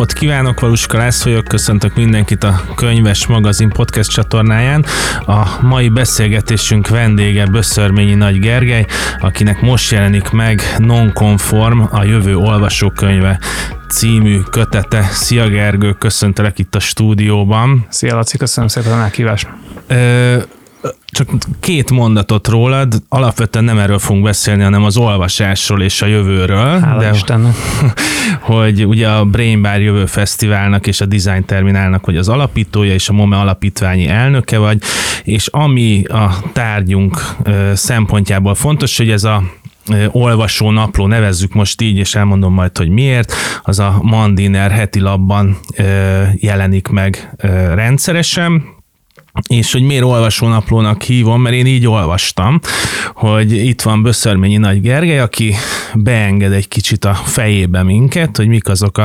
Napot kívánok, Valuska László vagyok, köszöntök mindenkit a Könyves Magazin podcast csatornáján. A mai beszélgetésünk vendége Böszörményi Nagy Gergely, akinek most jelenik meg Nonconform, a jövő olvasókönyve című kötete. Szia Gergő, köszöntelek itt a stúdióban. Szia Laci, köszönöm szépen a meghívást. Csak két mondatot rólad, alapvetően nem erről fogunk beszélni, hanem az olvasásról és a jövőről. Hála de Istennek. hogy ugye a Brain Bar Jövő Fesztiválnak és a Design Terminálnak, hogy az alapítója és a MOME alapítványi elnöke vagy, és ami a tárgyunk szempontjából fontos, hogy ez a olvasó napló, nevezzük most így, és elmondom majd, hogy miért, az a Mandiner heti labban jelenik meg rendszeresen, és hogy miért olvasónaplónak hívom, mert én így olvastam, hogy itt van Böszörményi Nagy Gergely, aki beenged egy kicsit a fejébe minket, hogy mik azok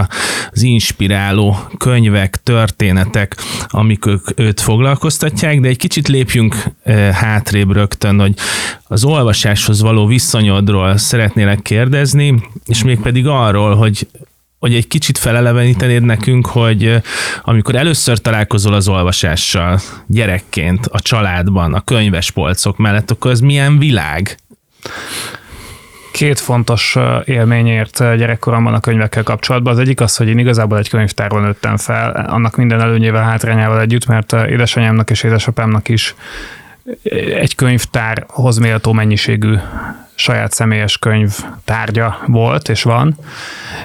az inspiráló könyvek, történetek, amik őt foglalkoztatják, de egy kicsit lépjünk eh, hátrébb rögtön, hogy az olvasáshoz való viszonyodról szeretnélek kérdezni, és még pedig arról, hogy hogy egy kicsit felelevenítenéd nekünk, hogy amikor először találkozol az olvasással gyerekként, a családban, a könyvespolcok mellett, akkor az milyen világ? Két fontos élményért gyerekkoromban a könyvekkel kapcsolatban. Az egyik az, hogy én igazából egy könyvtárban nőttem fel, annak minden előnyével, hátrányával együtt, mert édesanyámnak és édesapámnak is egy könyvtárhoz méltó mennyiségű saját személyes könyv tárgya volt és van,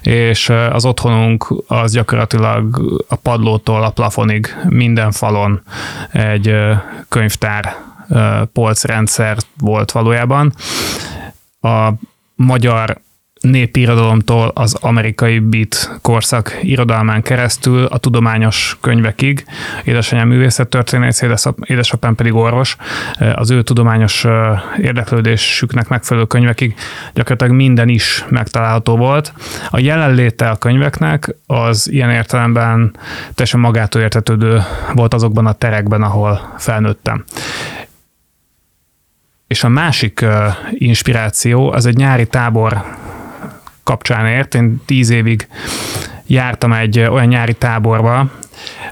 és az otthonunk az gyakorlatilag a padlótól a plafonig minden falon egy könyvtár polcrendszer volt valójában. A magyar népirodalomtól az amerikai beat korszak irodalmán keresztül a tudományos könyvekig. Édesanyám művészettörténész, édesapám pedig orvos. Az ő tudományos érdeklődésüknek megfelelő könyvekig gyakorlatilag minden is megtalálható volt. A jelenléte a könyveknek az ilyen értelemben teljesen magától értetődő volt azokban a terekben, ahol felnőttem. És a másik inspiráció az egy nyári tábor kapcsán ért. Én tíz évig jártam egy olyan nyári táborba,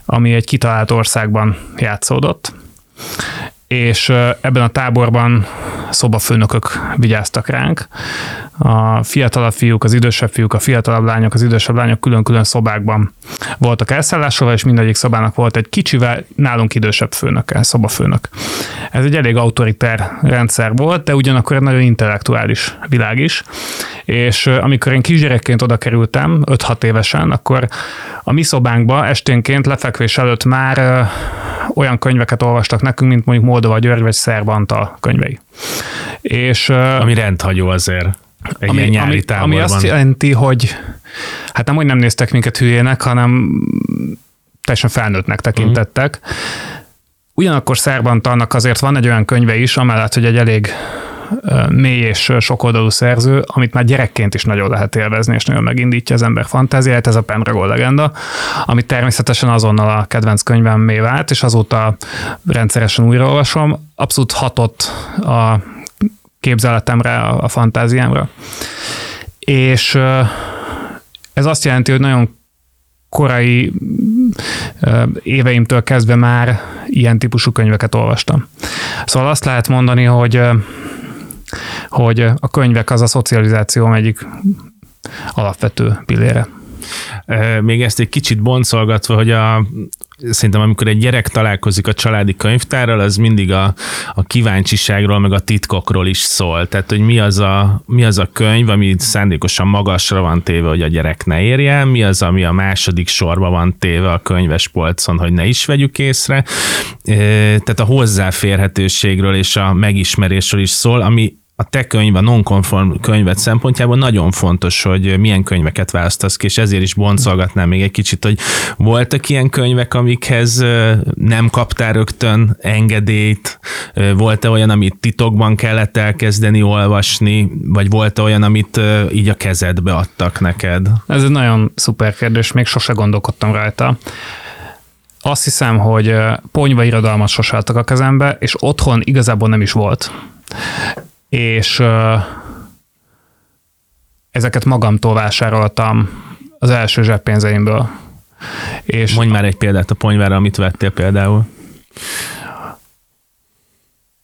ami egy kitalált országban játszódott, és ebben a táborban szobafőnökök vigyáztak ránk. A fiatalabb fiúk, az idősebb fiúk, a fiatalabb lányok, az idősebb lányok külön-külön szobákban voltak elszállásolva, és mindegyik szobának volt egy kicsivel nálunk idősebb főnöke, szobafőnök. Ez egy elég autoriter rendszer volt, de ugyanakkor egy nagyon intellektuális világ is, és amikor én kisgyerekként oda kerültem, 5-6 évesen, akkor a mi szobánkba esténként lefekvés előtt már olyan könyveket olvastak nekünk, mint mondjuk Moldova György vagy Szerb Antal könyvei. És, ami rendhagyó azért. Egy ami, nyári ami, táborban. ami azt jelenti, hogy hát nem, hogy nem néztek minket hülyének, hanem teljesen felnőttnek tekintettek. Uh-huh. Ugyanakkor Szerbantalnak azért van egy olyan könyve is, amellett, hogy egy elég mély és sokoldalú szerző, amit már gyerekként is nagyon lehet élvezni, és nagyon megindítja az ember fantáziáját, ez a Pendragon legenda, amit természetesen azonnal a kedvenc könyvem vált, és azóta rendszeresen újraolvasom. Abszolút hatott a képzeletemre, a fantáziámra. És ez azt jelenti, hogy nagyon korai éveimtől kezdve már ilyen típusú könyveket olvastam. Szóval azt lehet mondani, hogy hogy a könyvek az a szocializáció egyik alapvető pillére. Még ezt egy kicsit boncolgatva, hogy a, szerintem amikor egy gyerek találkozik a családi könyvtárral, az mindig a, a kíváncsiságról, meg a titkokról is szól. Tehát, hogy mi az, a, mi az a könyv, ami szándékosan magasra van téve, hogy a gyerek ne érje, mi az, ami a második sorba van téve a könyves polcon, hogy ne is vegyük észre. Tehát a hozzáférhetőségről és a megismerésről is szól, ami a te könyv, a non-conform könyvet szempontjából nagyon fontos, hogy milyen könyveket választasz ki, és ezért is boncolgatnám még egy kicsit, hogy voltak ilyen könyvek, amikhez nem kaptál rögtön engedélyt, volt-e olyan, amit titokban kellett elkezdeni olvasni, vagy volt-e olyan, amit így a kezedbe adtak neked? Ez egy nagyon szuper kérdés, még sose gondolkodtam rajta. Azt hiszem, hogy ponyva irodalmat sose a kezembe, és otthon igazából nem is volt és ezeket magamtól vásároltam az első zseppénzeimből. És Mondj már egy példát a ponyvára, amit vettél például.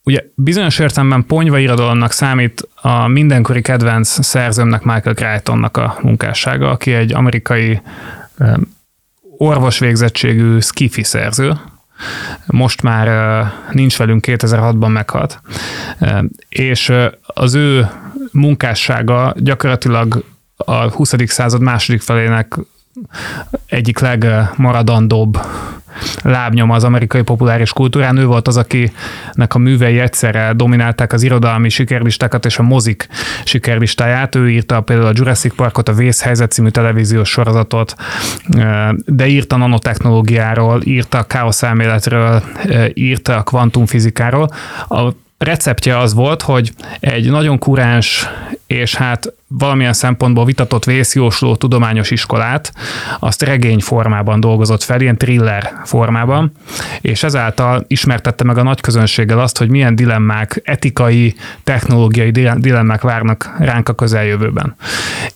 Ugye bizonyos értelemben ponyva irodalomnak számít a mindenkori kedvenc szerzőmnek Michael Crichtonnak a munkássága, aki egy amerikai orvosvégzettségű skifi szerző, most már nincs velünk, 2006-ban meghalt. És az ő munkássága gyakorlatilag a 20. század második felének egyik legmaradandóbb lábnyom az amerikai populáris kultúrán. Ő volt az, akinek a művei egyszerre dominálták az irodalmi sikerlistákat és a mozik sikerlistáját. Ő írta például a Jurassic Parkot, a Vészhelyzet című televíziós sorozatot, de írta nanotechnológiáról, írta a káosz elméletről, írta a kvantumfizikáról. A receptje az volt, hogy egy nagyon kuráns és hát valamilyen szempontból vitatott vészjósló tudományos iskolát, azt regény formában dolgozott fel, ilyen thriller formában, és ezáltal ismertette meg a nagy közönséggel azt, hogy milyen dilemmák, etikai, technológiai dilemmák várnak ránk a közeljövőben.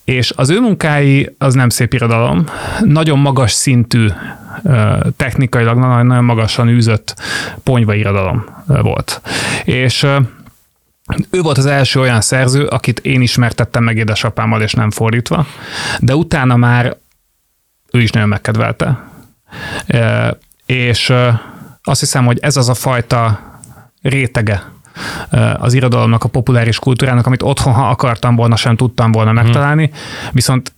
És az ő munkái az nem szép irodalom, nagyon magas szintű technikailag nagyon magasan űzött ponyva irodalom volt. És ő volt az első olyan szerző, akit én ismertettem meg édesapámmal, és nem fordítva, de utána már ő is nagyon megkedvelte. És azt hiszem, hogy ez az a fajta rétege az irodalomnak, a populáris kultúrának, amit otthon, ha akartam volna, sem tudtam volna megtalálni, hmm. viszont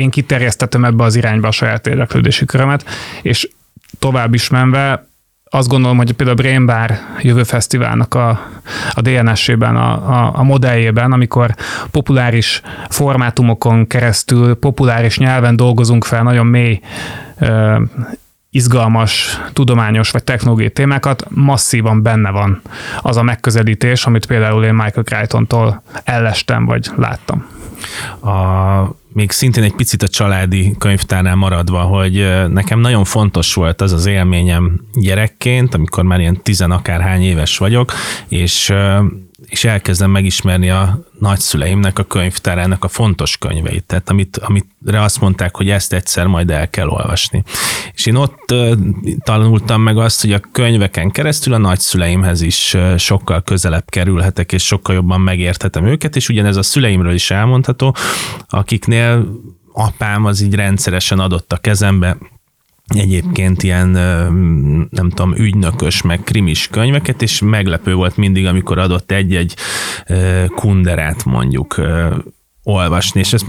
én kiterjesztettem ebbe az irányba a saját érdeklődési körömet, és tovább is menve azt gondolom, hogy például a Brain Bar jövő fesztiválnak a, a DNS-ében, a, a, a modelljében, amikor populáris formátumokon keresztül, populáris nyelven dolgozunk fel nagyon mély ö, izgalmas, tudományos vagy technológiai témákat, masszívan benne van az a megközelítés, amit például én Michael Crichton-tól ellestem, vagy láttam. A még szintén egy picit a családi könyvtárnál maradva, hogy nekem nagyon fontos volt az az élményem gyerekként, amikor már ilyen tizenakárhány éves vagyok, és és elkezdem megismerni a nagyszüleimnek a könyvtárának a fontos könyveit, tehát amit, amitre azt mondták, hogy ezt egyszer majd el kell olvasni. És én ott tanultam meg azt, hogy a könyveken keresztül a nagyszüleimhez is sokkal közelebb kerülhetek, és sokkal jobban megérthetem őket, és ugyanez a szüleimről is elmondható, akiknél apám az így rendszeresen adott a kezembe egyébként ilyen, nem tudom, ügynökös, meg krimis könyveket, és meglepő volt mindig, amikor adott egy-egy kunderát mondjuk olvasni, és ezt,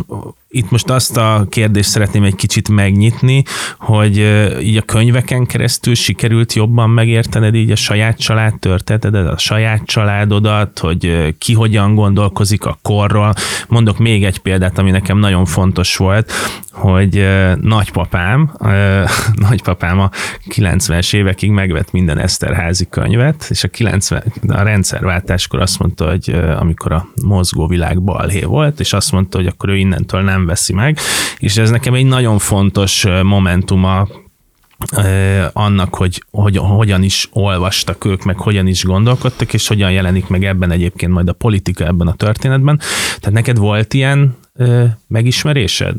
itt most azt a kérdést szeretném egy kicsit megnyitni, hogy így a könyveken keresztül sikerült jobban megértened így a saját család történetedet, a saját családodat, hogy ki hogyan gondolkozik a korról. Mondok még egy példát, ami nekem nagyon fontos volt, hogy nagypapám, nagypapám a 90-es évekig megvett minden Eszterházi könyvet, és a, 90, a rendszerváltáskor azt mondta, hogy amikor a mozgó világ balhé volt, és azt mondta, hogy akkor ő innentől nem veszi meg, és ez nekem egy nagyon fontos momentuma annak, hogy, hogy hogyan is olvastak ők, meg hogyan is gondolkodtak, és hogyan jelenik meg ebben egyébként majd a politika ebben a történetben. Tehát neked volt ilyen megismerésed?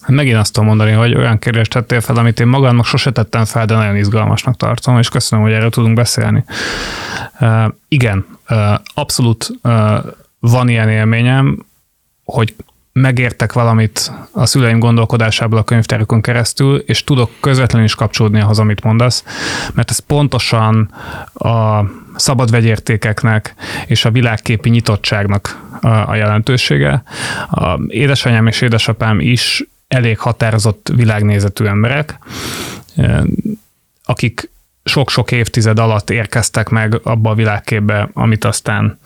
Hát megint azt tudom mondani, hogy olyan kérdést tettél fel, amit én magamnak sose tettem fel, de nagyon izgalmasnak tartom, és köszönöm, hogy erről tudunk beszélni. Uh, igen, uh, abszolút uh, van ilyen élményem, hogy megértek valamit a szüleim gondolkodásából a könyvtárokon keresztül, és tudok közvetlenül is kapcsolódni ahhoz, amit mondasz, mert ez pontosan a szabad vegyértékeknek és a világképi nyitottságnak a jelentősége. A édesanyám és édesapám is elég határozott világnézetű emberek, akik sok-sok évtized alatt érkeztek meg abba a világképbe, amit aztán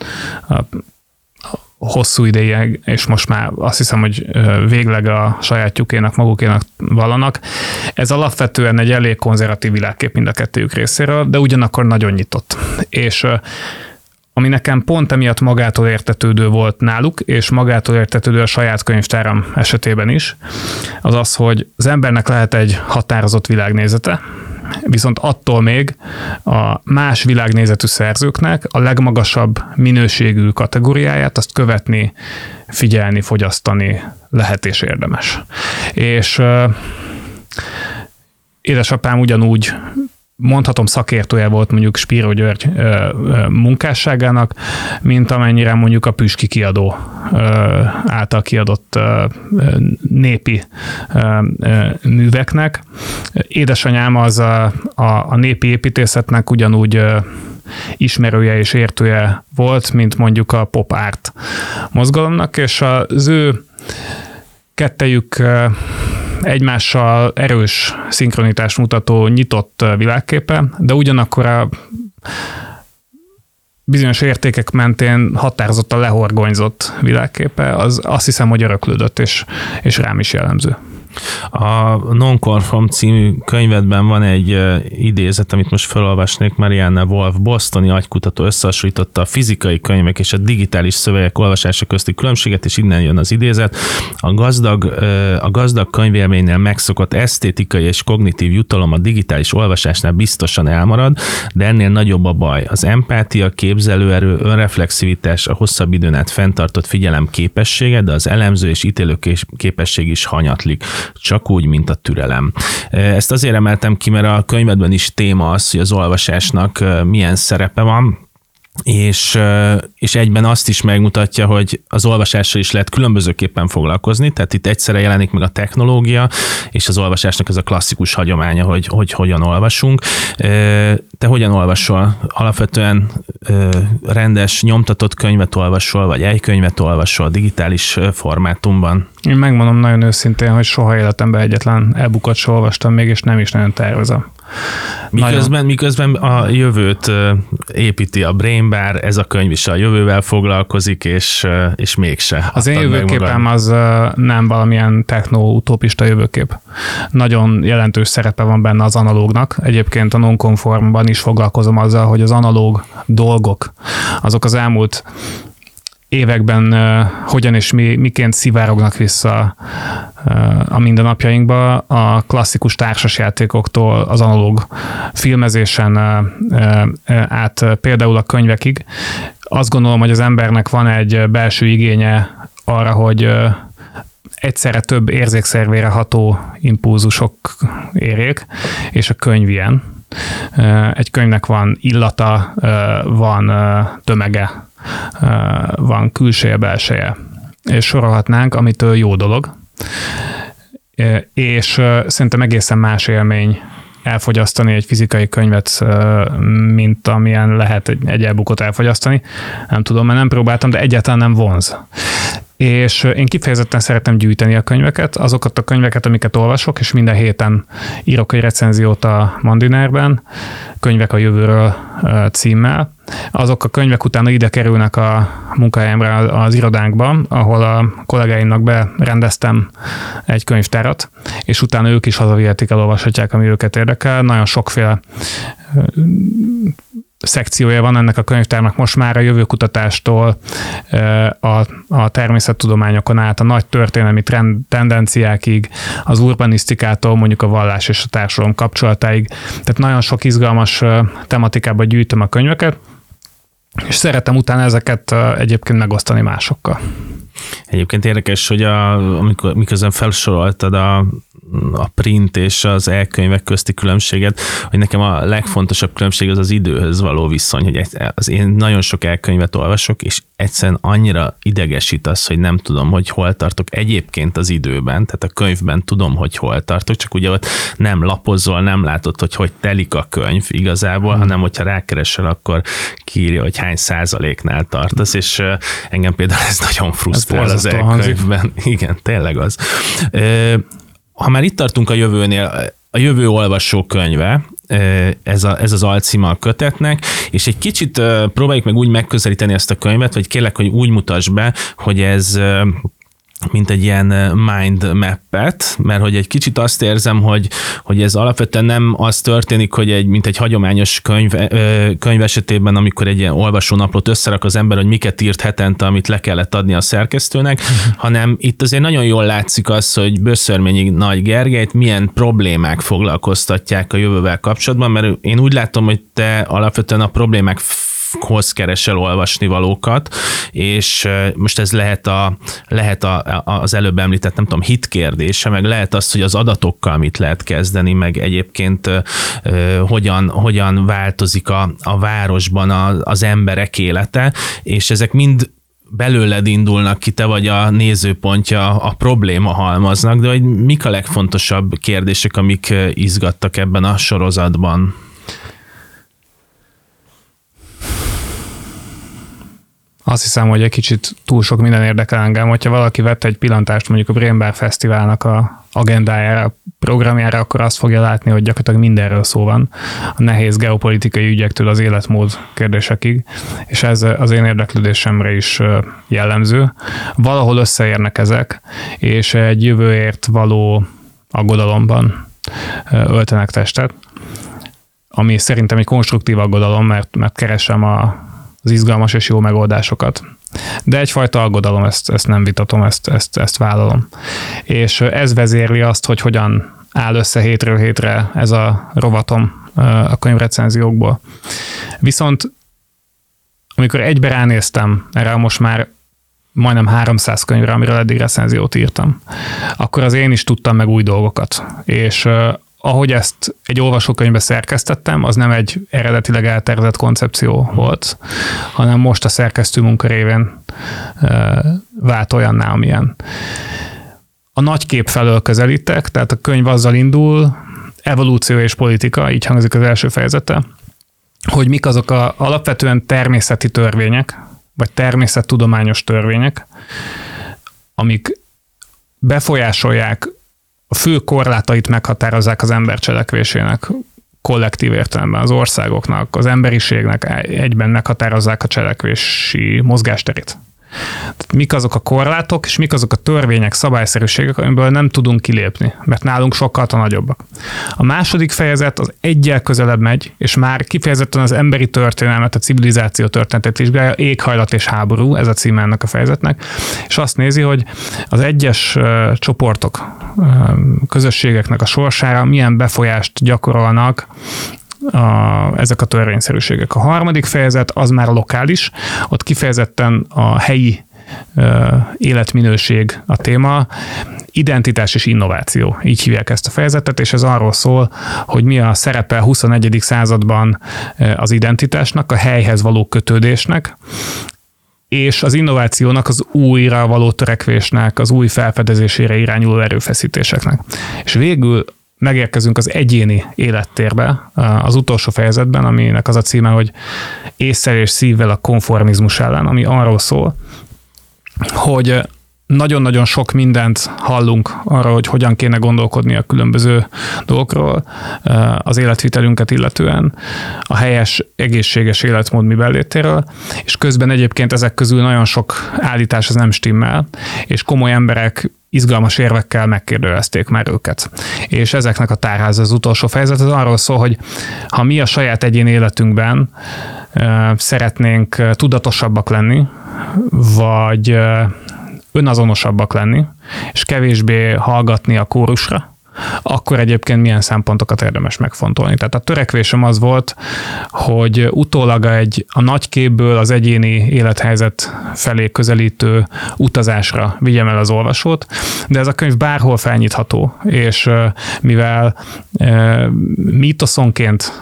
hosszú ideig, és most már azt hiszem, hogy végleg a sajátjukénak, magukénak vallanak. Ez alapvetően egy elég konzervatív világkép mind a kettőjük részéről, de ugyanakkor nagyon nyitott. És ami nekem pont emiatt magától értetődő volt náluk, és magától értetődő a saját könyvtáram esetében is, az az, hogy az embernek lehet egy határozott világnézete, viszont attól még a más világnézetű szerzőknek a legmagasabb minőségű kategóriáját azt követni, figyelni, fogyasztani lehet és érdemes. És édesapám ugyanúgy mondhatom szakértője volt mondjuk Spiro György munkásságának, mint amennyire mondjuk a Püski kiadó által kiadott népi műveknek. Édesanyám az a, a, a népi építészetnek ugyanúgy ismerője és értője volt, mint mondjuk a pop art mozgalomnak, és az ő kettejük egymással erős szinkronitást mutató nyitott világképe, de ugyanakkor a bizonyos értékek mentén határozottan lehorgonyzott világképe, az azt hiszem, hogy öröklődött, és, és rám is jellemző. A Nonconform című könyvedben van egy idézet, amit most felolvasnék. Marianne Wolf, bostoni agykutató összehasonlította a fizikai könyvek és a digitális szövegek olvasása közti különbséget, és innen jön az idézet. A gazdag, a gazdag könyvélménynél megszokott esztétikai és kognitív jutalom a digitális olvasásnál biztosan elmarad, de ennél nagyobb a baj. Az empátia, képzelőerő, önreflexivitás, a hosszabb időn át fenntartott figyelem képessége, de az elemző és ítélő képesség is hanyatlik csak úgy, mint a türelem. Ezt azért emeltem ki, mert a könyvedben is téma az, hogy az olvasásnak milyen szerepe van, és, és egyben azt is megmutatja, hogy az olvasással is lehet különbözőképpen foglalkozni, tehát itt egyszerre jelenik meg a technológia, és az olvasásnak ez a klasszikus hagyománya, hogy, hogy hogyan olvasunk. Te hogyan olvasol? Alapvetően rendes, nyomtatott könyvet olvasol, vagy egy könyvet olvasol digitális formátumban? Én megmondom nagyon őszintén, hogy soha életemben egyetlen elbukott sem olvastam még, és nem is nagyon tervezem. Miközben, miközben a jövőt építi a Brain Bar, ez a könyv is a jövővel foglalkozik, és, és mégse. Az én jövőképem az nem valamilyen techno-utopista jövőkép. Nagyon jelentős szerepe van benne az analógnak. Egyébként a nonkonformban is foglalkozom azzal, hogy az analóg dolgok, azok az elmúlt években hogyan és mi, miként szivárognak vissza a mindennapjainkba a klasszikus társasjátékoktól az analóg filmezésen át például a könyvekig. Azt gondolom, hogy az embernek van egy belső igénye arra, hogy egyszerre több érzékszervére ható impulzusok érjék, és a könyv ilyen. Egy könyvnek van illata, van tömege, van külseje, belseje, és sorolhatnánk, amitől jó dolog, és szerintem egészen más élmény elfogyasztani egy fizikai könyvet, mint amilyen lehet egy, egy elbukot elfogyasztani. Nem tudom, mert nem próbáltam, de egyáltalán nem vonz és én kifejezetten szeretem gyűjteni a könyveket, azokat a könyveket, amiket olvasok, és minden héten írok egy recenziót a Mandinerben, könyvek a jövőről címmel. Azok a könyvek utána ide kerülnek a munkahelyemre az irodánkba, ahol a kollégáimnak berendeztem egy könyvtárat, és utána ők is hazavihetik, elolvashatják, ami őket érdekel. Nagyon sokféle szekciója van ennek a könyvtárnak most már a jövőkutatástól a, a természettudományokon át a nagy történelmi trend, tendenciákig, az urbanisztikától mondjuk a vallás és a társadalom kapcsolatáig. Tehát nagyon sok izgalmas tematikába gyűjtöm a könyveket, és szeretem utána ezeket egyébként megosztani másokkal. Egyébként érdekes, hogy a, amikor, miközben felsoroltad a a print és az elkönyvek közti különbséget, hogy nekem a legfontosabb különbség az az időhöz való viszony, hogy az én nagyon sok elkönyvet olvasok, és egyszerűen annyira idegesít az, hogy nem tudom, hogy hol tartok egyébként az időben, tehát a könyvben tudom, hogy hol tartok, csak ugye ott nem lapozol, nem látod, hogy hogy telik a könyv igazából, hmm. hanem hogyha rákeresel, akkor kírja, hogy hány százaléknál tartasz, és engem például ez nagyon frusztrál az elkönyvben. Igen, tényleg az ha már itt tartunk a jövőnél, a jövő olvasó könyve, ez, a, ez az alcíma a kötetnek, és egy kicsit próbáljuk meg úgy megközelíteni ezt a könyvet, vagy kérlek, hogy úgy mutass be, hogy ez mint egy ilyen mind mappet, mert hogy egy kicsit azt érzem, hogy, hogy ez alapvetően nem az történik, hogy egy, mint egy hagyományos könyv, könyv esetében, amikor egy ilyen olvasónaplót összerak az ember, hogy miket írt hetente, amit le kellett adni a szerkesztőnek, hanem itt azért nagyon jól látszik az, hogy Böszörményi Nagy Gergelyt milyen problémák foglalkoztatják a jövővel kapcsolatban, mert én úgy látom, hogy te alapvetően a problémák hoz keresel olvasni valókat, és most ez lehet, a, lehet a, az előbb említett, nem tudom, hit kérdése, meg lehet az, hogy az adatokkal mit lehet kezdeni, meg egyébként hogyan, hogyan változik a, a városban a, az emberek élete, és ezek mind belőled indulnak ki, te vagy a nézőpontja a probléma halmaznak, de hogy mik a legfontosabb kérdések, amik izgattak ebben a sorozatban? Azt hiszem, hogy egy kicsit túl sok minden érdekel engem. Hogyha valaki vett egy pillantást mondjuk a Brain Bar Fesztiválnak a agendájára, programjára, akkor azt fogja látni, hogy gyakorlatilag mindenről szó van. A nehéz geopolitikai ügyektől az életmód kérdésekig, és ez az én érdeklődésemre is jellemző. Valahol összeérnek ezek, és egy jövőért való aggodalomban öltenek testet, ami szerintem egy konstruktív aggodalom, mert, mert keresem a az izgalmas és jó megoldásokat. De egyfajta aggodalom, ezt, ezt nem vitatom, ezt, ezt, ezt vállalom. És ez vezérli azt, hogy hogyan áll össze hétről hétre ez a rovatom a könyvrecenziókból. Viszont amikor egybe ránéztem erre most már majdnem 300 könyvre, amiről eddig recenziót írtam, akkor az én is tudtam meg új dolgokat. És ahogy ezt egy olvasókönyvbe szerkesztettem, az nem egy eredetileg eltervezett koncepció volt, hanem most a szerkesztő munka révén vált olyanná, amilyen. A nagy kép felől közelítek, tehát a könyv azzal indul, evolúció és politika, így hangzik az első fejezete, hogy mik azok a alapvetően természeti törvények, vagy természettudományos törvények, amik befolyásolják a fő korlátait meghatározzák az ember cselekvésének kollektív értelemben az országoknak, az emberiségnek egyben meghatározzák a cselekvési mozgásterét. Tehát mik azok a korlátok, és mik azok a törvények, szabályszerűségek, amiből nem tudunk kilépni, mert nálunk sokkal a nagyobbak. A második fejezet az egyel közelebb megy, és már kifejezetten az emberi történelmet, a civilizáció történetét vizsgálja, éghajlat és háború, ez a címe ennek a fejezetnek, és azt nézi, hogy az egyes csoportok, közösségeknek a sorsára milyen befolyást gyakorolnak a, ezek a törvényszerűségek. A harmadik fejezet az már lokális, ott kifejezetten a helyi életminőség a téma, identitás és innováció, így hívják ezt a fejezetet, és ez arról szól, hogy mi a szerepe a 21. században az identitásnak, a helyhez való kötődésnek, és az innovációnak, az újra való törekvésnek, az új felfedezésére irányuló erőfeszítéseknek. És végül megérkezünk az egyéni élettérbe az utolsó fejezetben, aminek az a címe, hogy észszer és szívvel a konformizmus ellen, ami arról szól, hogy nagyon-nagyon sok mindent hallunk arra, hogy hogyan kéne gondolkodni a különböző dolgokról az életvitelünket illetően, a helyes, egészséges életmód mi belétéről, és közben egyébként ezek közül nagyon sok állítás az nem stimmel, és komoly emberek izgalmas érvekkel megkérdőjelezték már őket. És ezeknek a tárház az utolsó fejezet, az arról szól, hogy ha mi a saját egyén életünkben szeretnénk tudatosabbak lenni, vagy önazonosabbak lenni, és kevésbé hallgatni a kórusra, akkor egyébként milyen szempontokat érdemes megfontolni. Tehát a törekvésem az volt, hogy utólag egy a nagy képből az egyéni élethelyzet felé közelítő utazásra vigyem el az olvasót, de ez a könyv bárhol felnyitható, és mivel mítoszonként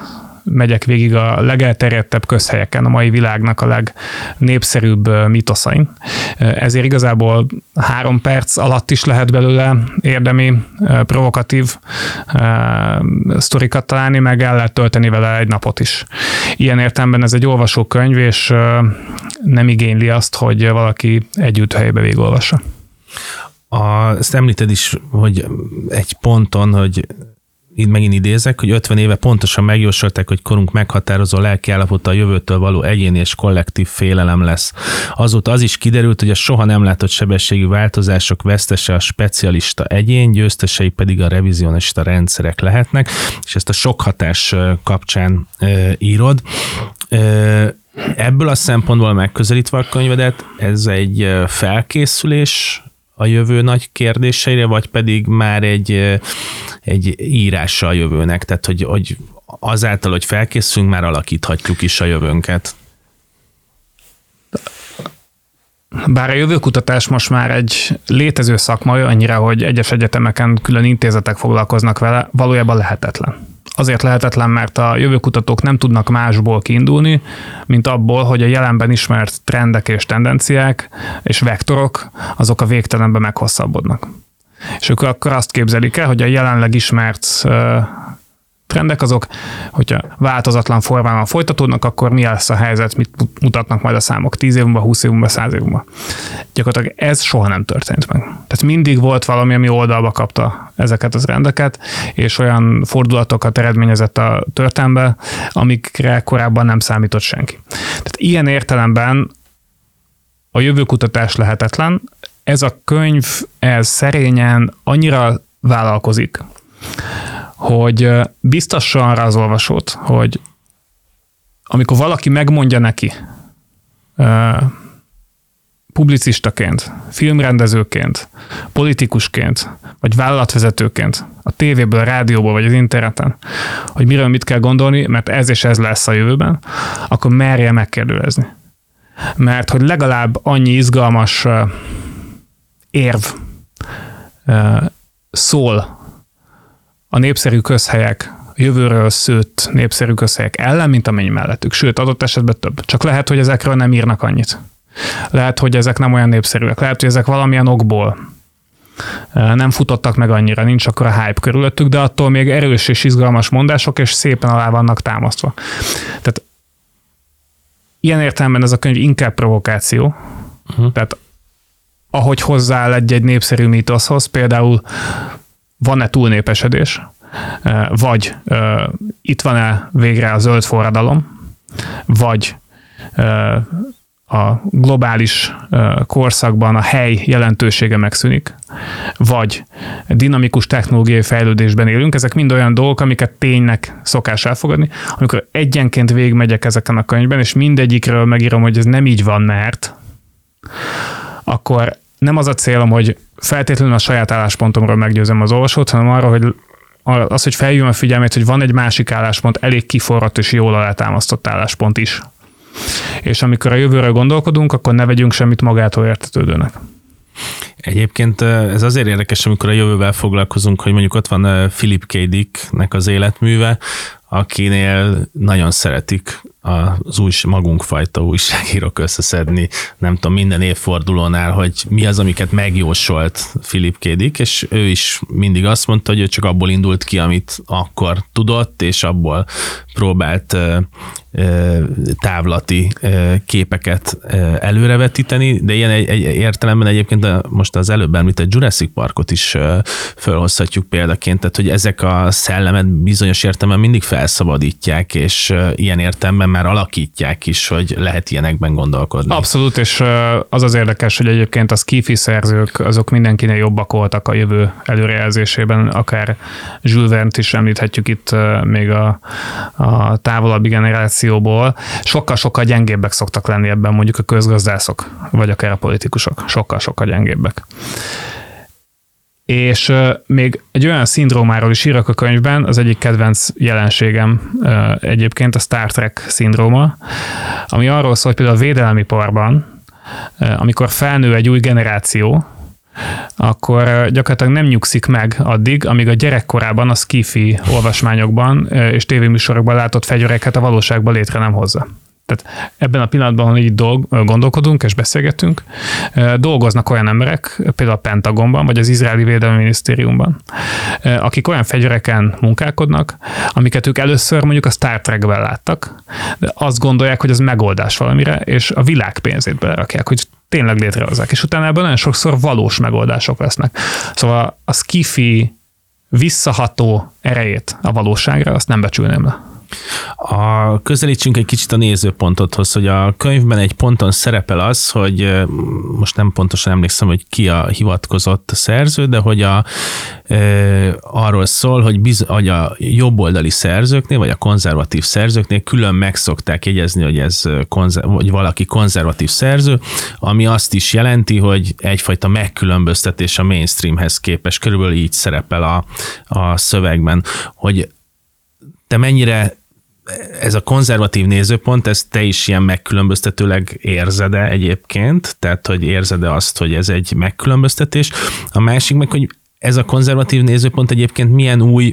megyek végig a legelterjedtebb közhelyeken, a mai világnak a legnépszerűbb mitoszain. Ezért igazából három perc alatt is lehet belőle érdemi, provokatív sztorikat találni, meg el lehet tölteni vele egy napot is. Ilyen értelemben ez egy olvasókönyv, és nem igényli azt, hogy valaki együtt helybe végigolvassa. A, ezt említed is, hogy egy ponton, hogy itt megint idézek, hogy 50 éve pontosan megjósolták, hogy korunk meghatározó lelki állapota a jövőtől való egyéni és kollektív félelem lesz. Azóta az is kiderült, hogy a soha nem látott sebességű változások vesztese a specialista egyén, győztesei pedig a revizionista rendszerek lehetnek, és ezt a sok hatás kapcsán e, írod. E, ebből a szempontból megközelítve a könyvedet, ez egy felkészülés a jövő nagy kérdéseire, vagy pedig már egy, egy írása a jövőnek, tehát hogy, hogy azáltal, hogy felkészülünk, már alakíthatjuk is a jövőnket. Bár a jövőkutatás most már egy létező szakma annyira, hogy egyes egyetemeken külön intézetek foglalkoznak vele, valójában lehetetlen. Azért lehetetlen, mert a jövőkutatók nem tudnak másból kiindulni, mint abból, hogy a jelenben ismert trendek és tendenciák és vektorok, azok a végtelenben meghosszabbodnak. És ők akkor azt képzelik el, hogy a jelenleg ismert trendek azok, hogyha változatlan formában folytatódnak, akkor mi lesz a helyzet, mit mutatnak majd a számok 10 év múlva, 20 év múlva, 100 év múlva. Gyakorlatilag ez soha nem történt meg. Tehát mindig volt valami, ami oldalba kapta ezeket az rendeket, és olyan fordulatokat eredményezett a történelmbe, amikre korábban nem számított senki. Tehát ilyen értelemben a jövőkutatás lehetetlen, ez a könyv, ez szerényen annyira vállalkozik, hogy biztassa arra az olvasót, hogy amikor valaki megmondja neki publicistaként, filmrendezőként, politikusként, vagy vállalatvezetőként, a tévéből, a rádióból, vagy az interneten, hogy miről mit kell gondolni, mert ez és ez lesz a jövőben, akkor merje megkérdőlezni. Mert hogy legalább annyi izgalmas érv szól a népszerű közhelyek, jövőről szőtt népszerű közhelyek ellen, mint amennyi mellettük. Sőt, adott esetben több. Csak lehet, hogy ezekről nem írnak annyit. Lehet, hogy ezek nem olyan népszerűek. Lehet, hogy ezek valamilyen okból nem futottak meg annyira, nincs akkor a hype körülöttük, de attól még erős és izgalmas mondások, és szépen alá vannak támasztva. Tehát ilyen értelemben ez a könyv inkább provokáció, uh-huh. tehát ahogy hozzááll egy-egy népszerű mítoszhoz, például van-e túlnépesedés, vagy itt van-e végre a zöld forradalom, vagy a globális korszakban a hely jelentősége megszűnik, vagy dinamikus technológiai fejlődésben élünk. Ezek mind olyan dolgok, amiket ténynek szokás elfogadni. Amikor egyenként végigmegyek ezeken a könyvben, és mindegyikről megírom, hogy ez nem így van, mert akkor nem az a célom, hogy feltétlenül a saját álláspontomról meggyőzem az olvasót, hanem arra, hogy az, hogy feljön a figyelmét, hogy van egy másik álláspont, elég kiforrott és jól alátámasztott álláspont is. És amikor a jövőre gondolkodunk, akkor ne vegyünk semmit magától értetődőnek. Egyébként ez azért érdekes, amikor a jövővel foglalkozunk, hogy mondjuk ott van Philip K. Dicknek az életműve, akinél nagyon szeretik az új magunkfajta újságírók összeszedni, nem tudom, minden évfordulónál, hogy mi az, amiket megjósolt Philip Kédik, és ő is mindig azt mondta, hogy ő csak abból indult ki, amit akkor tudott, és abból próbált távlati képeket előrevetíteni, de ilyen egy, egy értelemben egyébként most az előbb említett Jurassic Parkot is felhozhatjuk példaként, tehát hogy ezek a szellemet bizonyos értelemben mindig felszabadítják, és ilyen értelemben már alakítják is, hogy lehet ilyenekben gondolkodni. Abszolút, és az az érdekes, hogy egyébként a skifi szerzők, azok mindenkinél jobbak voltak a jövő előrejelzésében, akár Jules Verne-t is említhetjük itt még a, a távolabbi generációból. Sokkal-sokkal gyengébbek szoktak lenni ebben mondjuk a közgazdászok, vagy akár a politikusok. Sokkal-sokkal gyengébbek. És még egy olyan szindrómáról is írok a könyvben, az egyik kedvenc jelenségem egyébként a Star Trek szindróma, ami arról szól, hogy például a védelmi parban, amikor felnő egy új generáció, akkor gyakorlatilag nem nyugszik meg addig, amíg a gyerekkorában a skifi olvasmányokban és tévéműsorokban látott fegyvereket a valóságban létre nem hozza. Tehát ebben a pillanatban, hogy így dolg, gondolkodunk és beszélgetünk, dolgoznak olyan emberek, például a Pentagonban, vagy az Izraeli Védelmi Minisztériumban, akik olyan fegyvereken munkálkodnak, amiket ők először mondjuk a Star Trekben láttak, de azt gondolják, hogy ez megoldás valamire, és a világ pénzét belerakják, hogy tényleg létrehozzák. És utána ebben nagyon sokszor valós megoldások lesznek. Szóval a skifi visszaható erejét a valóságra, azt nem becsülném le. A, közelítsünk egy kicsit a nézőpontothoz, hogy a könyvben egy ponton szerepel az, hogy most nem pontosan emlékszem, hogy ki a hivatkozott szerző, de hogy a, e, arról szól, hogy, biz, hogy a jobboldali szerzőknél, vagy a konzervatív szerzőknél külön megszokták jegyezni, hogy ez konzer, vagy valaki konzervatív szerző, ami azt is jelenti, hogy egyfajta megkülönböztetés a mainstreamhez képes, körülbelül így szerepel a, a szövegben, hogy te mennyire ez a konzervatív nézőpont, ez te is ilyen megkülönböztetőleg érzed-e egyébként? Tehát, hogy érzed-e azt, hogy ez egy megkülönböztetés? A másik meg, hogy ez a konzervatív nézőpont egyébként milyen új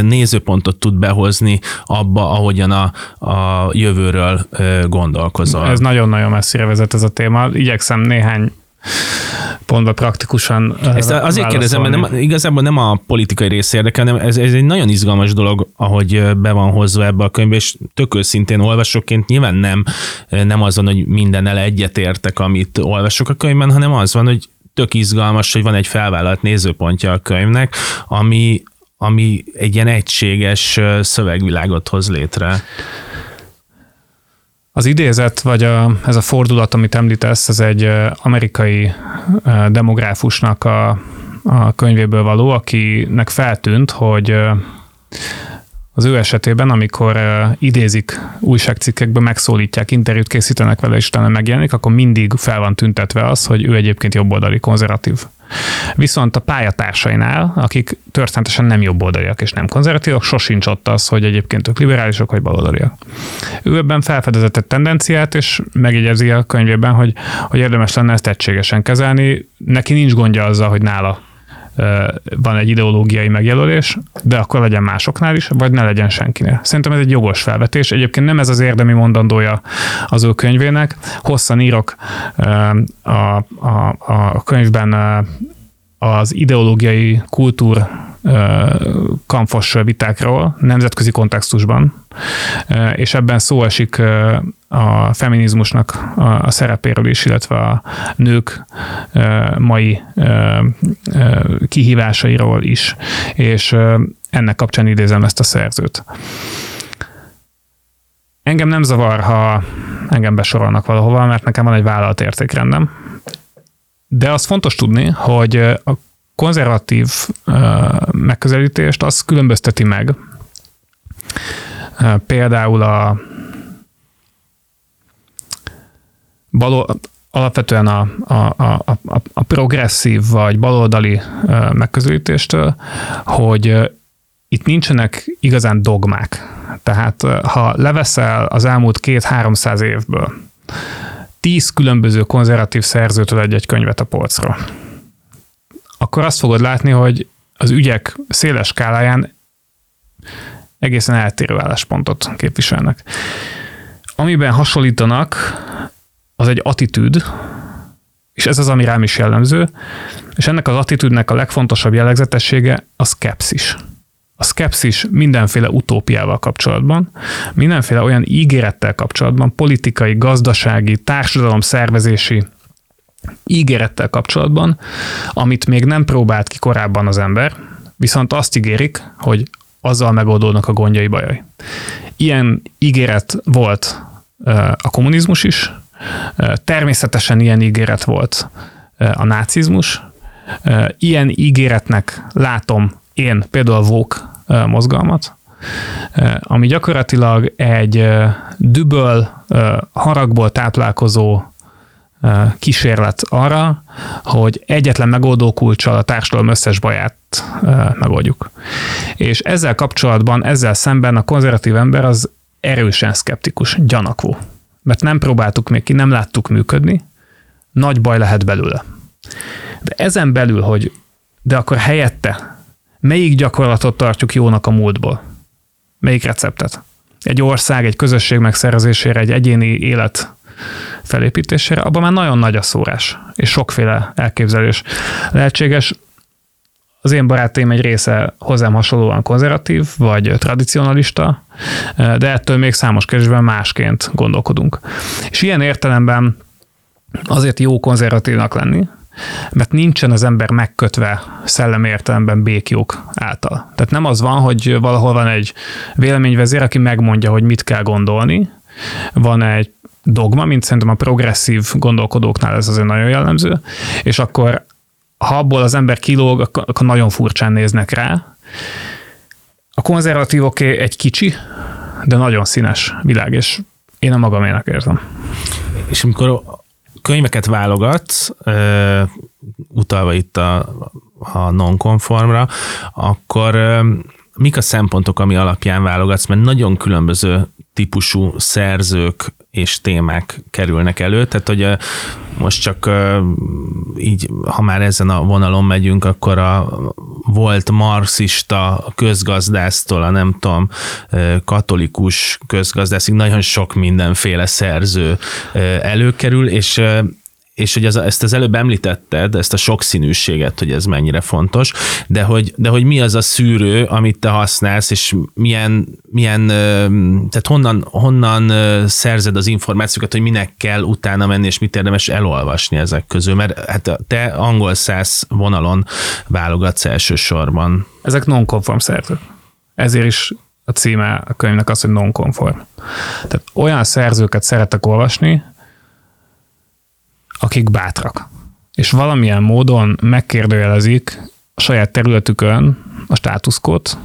nézőpontot tud behozni abba, ahogyan a, a jövőről gondolkozol. Ez nagyon-nagyon messzire vezet ez a téma. Igyekszem néhány pontba praktikusan Ezt azért kérdezem, mert nem, igazából nem a politikai rész érdekel, hanem ez, ez egy nagyon izgalmas dolog, ahogy be van hozva ebbe a könyvbe, és tök őszintén olvasóként nyilván nem, nem az van, hogy mindennel egyetértek, amit olvasok a könyvben, hanem az van, hogy tök izgalmas, hogy van egy felvállalt nézőpontja a könyvnek, ami, ami egy ilyen egységes szövegvilágot hoz létre. Az idézet, vagy a, ez a fordulat, amit említesz, ez egy amerikai demográfusnak a, a könyvéből való, akinek feltűnt, hogy az ő esetében, amikor idézik újságcikkekben, megszólítják, interjút készítenek vele, és utána megjelenik, akkor mindig fel van tüntetve az, hogy ő egyébként jobboldali konzervatív. Viszont a pályatársainál, akik történetesen nem jobboldaliak és nem konzervatívak, sosincs ott az, hogy egyébként ők liberálisok vagy baloldaliak. Ő ebben felfedezett egy tendenciát, és megjegyezi a könyvében, hogy, hogy érdemes lenne ezt egységesen kezelni. Neki nincs gondja azzal, hogy nála van egy ideológiai megjelölés, de akkor legyen másoknál is, vagy ne legyen senkinél. Szerintem ez egy jogos felvetés. Egyébként nem ez az érdemi mondandója az ő könyvének. Hosszan írok a, a, a könyvben az ideológiai kultúr kamfos vitákról nemzetközi kontextusban, és ebben szó esik a feminizmusnak a szerepéről is, illetve a nők mai kihívásairól is, és ennek kapcsán idézem ezt a szerzőt. Engem nem zavar, ha engem besorolnak valahova, mert nekem van egy vállalat értékrendem, de az fontos tudni, hogy a konzervatív megközelítést az különbözteti meg. Például a baló, alapvetően a, a, a, a, a progresszív vagy baloldali megközelítéstől, hogy itt nincsenek igazán dogmák. Tehát ha leveszel az elmúlt két-háromszáz évből tíz különböző konzervatív szerzőtől egy-egy könyvet a polcra, akkor azt fogod látni, hogy az ügyek széles skáláján egészen eltérő álláspontot képviselnek. Amiben hasonlítanak, az egy attitűd, és ez az, ami rám is jellemző, és ennek az attitűdnek a legfontosabb jellegzetessége a szkepszis. A szkepszis mindenféle utópiával kapcsolatban, mindenféle olyan ígérettel kapcsolatban, politikai, gazdasági, társadalom szervezési ígérettel kapcsolatban, amit még nem próbált ki korábban az ember, viszont azt ígérik, hogy azzal megoldódnak a gondjai bajai. Ilyen ígéret volt a kommunizmus is, természetesen ilyen ígéret volt a nácizmus, ilyen ígéretnek látom én például a VOK mozgalmat, ami gyakorlatilag egy düböl, haragból táplálkozó kísérlet arra, hogy egyetlen megoldó kulcsal a társadalom összes baját megoldjuk. És ezzel kapcsolatban, ezzel szemben a konzervatív ember az erősen szkeptikus, gyanakvó. Mert nem próbáltuk még ki, nem láttuk működni, nagy baj lehet belőle. De ezen belül, hogy de akkor helyette melyik gyakorlatot tartjuk jónak a múltból? Melyik receptet? Egy ország, egy közösség megszerzésére, egy egyéni élet felépítésére, abban már nagyon nagy a szórás, és sokféle elképzelés lehetséges. Az én barátaim egy része hozzám hasonlóan konzervatív, vagy tradicionalista, de ettől még számos kérdésben másként gondolkodunk. És ilyen értelemben azért jó konzervatívnak lenni, mert nincsen az ember megkötve szellemi értelemben békjók által. Tehát nem az van, hogy valahol van egy véleményvezér, aki megmondja, hogy mit kell gondolni, van egy dogma, mint szerintem a progresszív gondolkodóknál ez azért nagyon jellemző, és akkor ha abból az ember kilóg, akkor nagyon furcsán néznek rá. A konzervatívok egy kicsi, de nagyon színes világ, és én a magaménak érzem. És amikor könyveket válogatsz, utalva itt a, a non-konformra, akkor mik a szempontok, ami alapján válogatsz, mert nagyon különböző típusú szerzők és témák kerülnek elő, tehát hogy most csak így, ha már ezen a vonalon megyünk, akkor a volt marxista közgazdásztól a nem tudom, katolikus közgazdászig nagyon sok mindenféle szerző előkerül, és és hogy az, ezt az előbb említetted, ezt a sokszínűséget, hogy ez mennyire fontos, de hogy, de hogy mi az a szűrő, amit te használsz, és milyen, milyen tehát honnan, honnan szerzed az információkat, hogy minek kell utána menni, és mit érdemes elolvasni ezek közül, mert hát te angol száz vonalon válogatsz elsősorban. Ezek non-conform szerzők. Ezért is a címe a könyvnek az, hogy non-conform. Tehát olyan szerzőket szeretek olvasni, akik bátrak, és valamilyen módon megkérdőjelezik a saját területükön a státuszkot,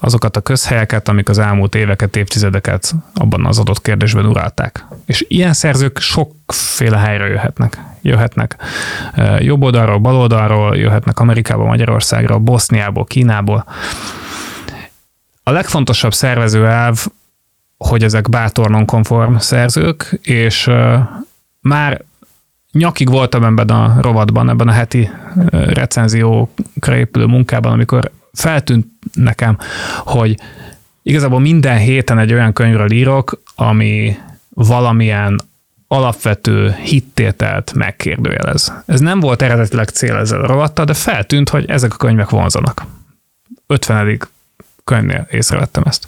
azokat a közhelyeket, amik az elmúlt éveket, évtizedeket abban az adott kérdésben uralták. És ilyen szerzők sokféle helyre jöhetnek. Jöhetnek jobb oldalról, bal oldalról, jöhetnek Amerikából, Magyarországról, Boszniából, Kínából. A legfontosabb szervező elv, hogy ezek bátor nonkonform szerzők, és már nyakig voltam ebben a rovatban, ebben a heti recenziókra épülő munkában, amikor feltűnt nekem, hogy igazából minden héten egy olyan könyvről írok, ami valamilyen alapvető hittételt megkérdőjelez. Ez nem volt eredetileg cél ezzel a rovattal, de feltűnt, hogy ezek a könyvek vonzanak. 50. könyvnél észrevettem ezt.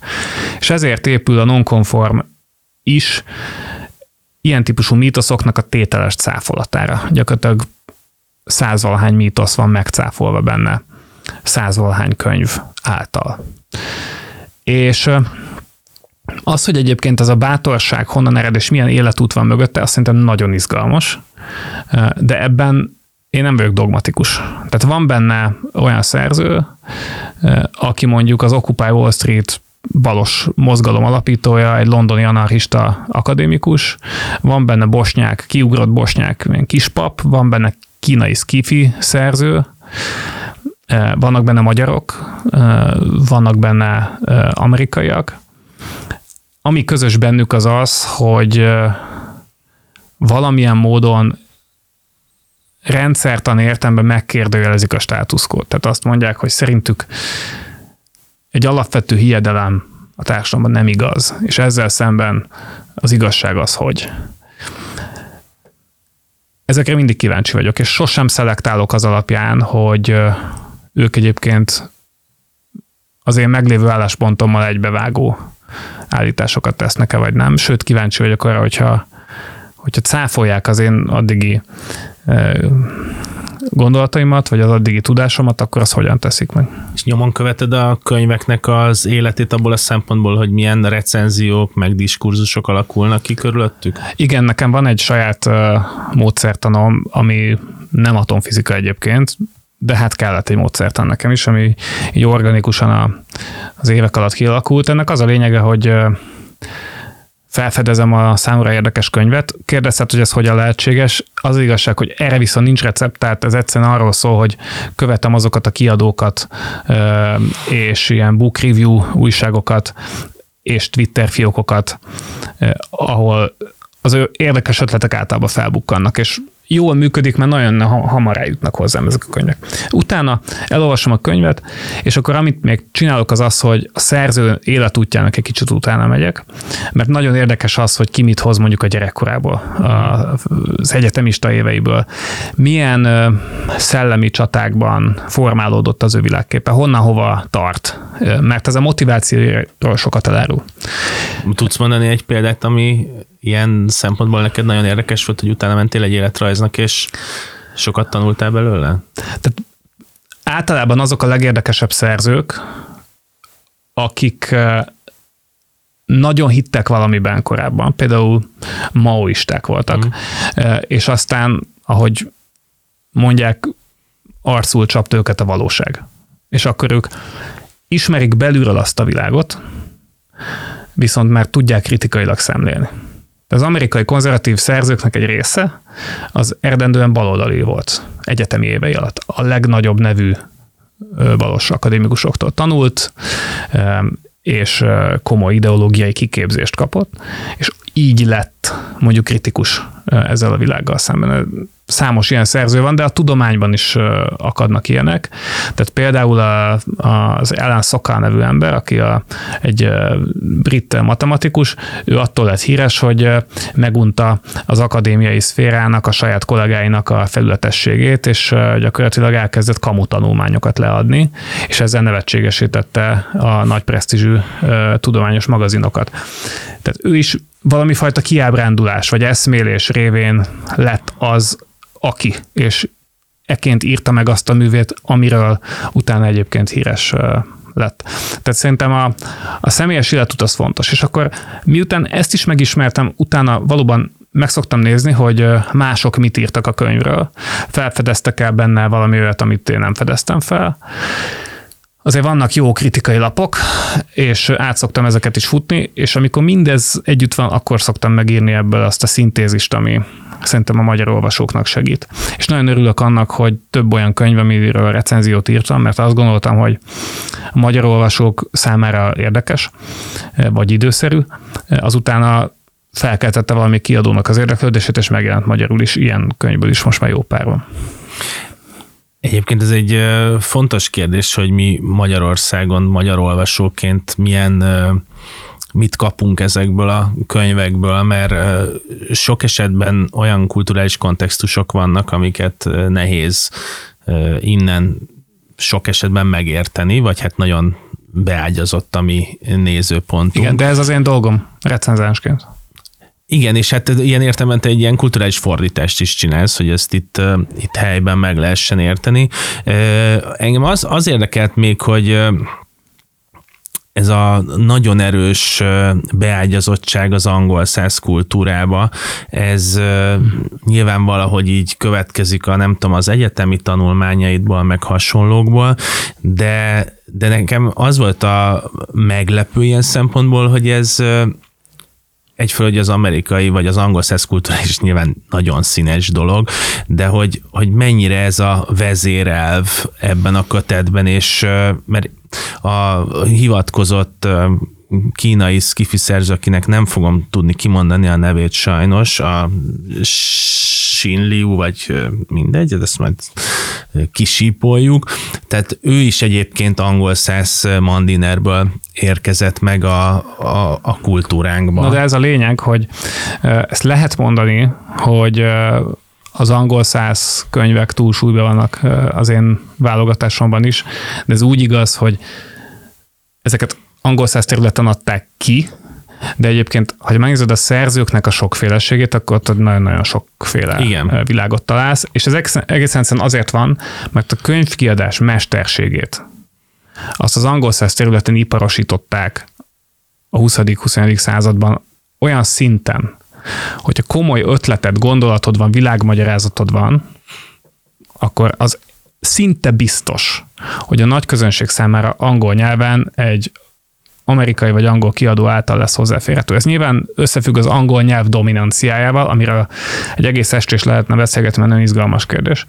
És ezért épül a nonkonform is ilyen típusú mítoszoknak a tételes cáfolatára. Gyakorlatilag százvalahány mítosz van megcáfolva benne, százvalahány könyv által. És az, hogy egyébként ez a bátorság honnan ered, és milyen életút van mögötte, azt szerintem nagyon izgalmas, de ebben én nem vagyok dogmatikus. Tehát van benne olyan szerző, aki mondjuk az Occupy Wall Street balos mozgalom alapítója, egy londoni anarchista akadémikus, van benne bosnyák, kiugrott bosnyák, kispap, van benne kínai skifi szerző, eh, vannak benne magyarok, eh, vannak benne eh, amerikaiak. Ami közös bennük az az, hogy valamilyen módon rendszertan értemben megkérdőjelezik a státuszkót. Tehát azt mondják, hogy szerintük egy alapvető hiedelem a társadalomban nem igaz, és ezzel szemben az igazság az, hogy ezekre mindig kíváncsi vagyok, és sosem szelektálok az alapján, hogy ők egyébként az én meglévő álláspontommal egybevágó állításokat tesznek-e, vagy nem. Sőt, kíváncsi vagyok arra, hogyha, hogyha cáfolják az én addigi gondolataimat, vagy az addigi tudásomat, akkor azt hogyan teszik meg. És nyomon követed a könyveknek az életét abból a szempontból, hogy milyen recenziók, meg diskurzusok alakulnak ki körülöttük? Igen, nekem van egy saját uh, módszertanom, ami nem atomfizika egyébként, de hát kellett egy módszertan nekem is, ami így organikusan a, az évek alatt kialakult. Ennek az a lényege, hogy uh, felfedezem a számomra érdekes könyvet, kérdezhet, hogy ez hogyan lehetséges. Az, az igazság, hogy erre viszont nincs recept, tehát ez egyszerűen arról szól, hogy követem azokat a kiadókat és ilyen book review újságokat és Twitter fiókokat, ahol az érdekes ötletek általában felbukkannak, és jól működik, mert nagyon hamar eljutnak hozzám ezek a könyvek. Utána elolvasom a könyvet, és akkor amit még csinálok az az, hogy a szerző életútjának egy kicsit utána megyek, mert nagyon érdekes az, hogy ki mit hoz mondjuk a gyerekkorából, az egyetemista éveiből. Milyen szellemi csatákban formálódott az ő világképe, honnan hova tart, mert ez a motivációról sokat elárul. Tudsz mondani egy példát, ami ilyen szempontból neked nagyon érdekes volt, hogy utána mentél egy életrajznak, és Sokat tanultál belőle? Tehát általában azok a legérdekesebb szerzők, akik nagyon hittek valamiben korábban, például maoisták voltak, mm. és aztán, ahogy mondják, arcul csapta őket a valóság. És akkor ők ismerik belülről azt a világot, viszont már tudják kritikailag szemlélni. De az amerikai konzervatív szerzőknek egy része az eredendően baloldali volt egyetemi évei alatt. A legnagyobb nevű valós akadémikusoktól tanult, és komoly ideológiai kiképzést kapott, és így lett mondjuk kritikus ezzel a világgal szemben. Számos ilyen szerző van, de a tudományban is akadnak ilyenek. Tehát például az Ellen Sokal nevű ember, aki a, egy brit matematikus, ő attól lett híres, hogy megunta az akadémiai szférának, a saját kollégáinak a felületességét, és gyakorlatilag elkezdett kamu tanulmányokat leadni, és ezzel nevetségesítette a nagy presztízsű tudományos magazinokat. Tehát ő is valami fajta kiábrándulás vagy eszmélés révén lett az, aki, és eként írta meg azt a művét, amiről utána egyébként híres lett. Tehát szerintem a, a személyes életút az fontos. És akkor miután ezt is megismertem, utána valóban meg szoktam nézni, hogy mások mit írtak a könyvről. Felfedeztek el benne valami olyat, amit én nem fedeztem fel azért vannak jó kritikai lapok, és át szoktam ezeket is futni, és amikor mindez együtt van, akkor szoktam megírni ebből azt a szintézist, ami szerintem a magyar olvasóknak segít. És nagyon örülök annak, hogy több olyan könyv, amiről recenziót írtam, mert azt gondoltam, hogy a magyar olvasók számára érdekes, vagy időszerű. Azután a felkeltette valami kiadónak az érdeklődését, és megjelent magyarul is, ilyen könyvből is most már jó pár van. Egyébként ez egy fontos kérdés, hogy mi Magyarországon, magyar olvasóként milyen mit kapunk ezekből a könyvekből, mert sok esetben olyan kulturális kontextusok vannak, amiket nehéz innen sok esetben megérteni, vagy hát nagyon beágyazott a mi nézőpontunk. Igen, de ez az én dolgom recenzensként. Igen, és hát ilyen értelemben te egy ilyen kulturális fordítást is csinálsz, hogy ezt itt, itt helyben meg lehessen érteni. Engem az, az érdekelt még, hogy ez a nagyon erős beágyazottság az angol száz kultúrába, ez nyilván valahogy így következik a nem tudom, az egyetemi tanulmányaidból, meg hasonlókból, de, de nekem az volt a meglepő ilyen szempontból, hogy ez egyfelől, hogy az amerikai vagy az angol szeszkultúra is nyilván nagyon színes dolog, de hogy, hogy mennyire ez a vezérelv ebben a kötetben, és mert a hivatkozott kínai skifi szerző, akinek nem fogom tudni kimondani a nevét sajnos, a Xin Liu, vagy mindegy, ezt majd kisípoljuk. Tehát ő is egyébként angol száz mandinerből érkezett meg a, a, a kultúránkba. Na de ez a lényeg, hogy ezt lehet mondani, hogy az angol száz könyvek túlsúlyban vannak az én válogatásomban is, de ez úgy igaz, hogy ezeket angol száz területen adták ki, de egyébként, ha megnézed a szerzőknek a sokféleségét, akkor ott nagyon-nagyon sokféle Igen. világot találsz, és ez egészen azért van, mert a könyvkiadás mesterségét azt az angol száz területen iparosították a 20.-21. században olyan szinten, hogyha komoly ötleted, gondolatod van, világmagyarázatod van, akkor az szinte biztos, hogy a nagy közönség számára angol nyelven egy amerikai vagy angol kiadó által lesz hozzáférhető. Ez nyilván összefügg az angol nyelv dominanciájával, amiről egy egész estés lehetne beszélgetni, mert nagyon izgalmas kérdés.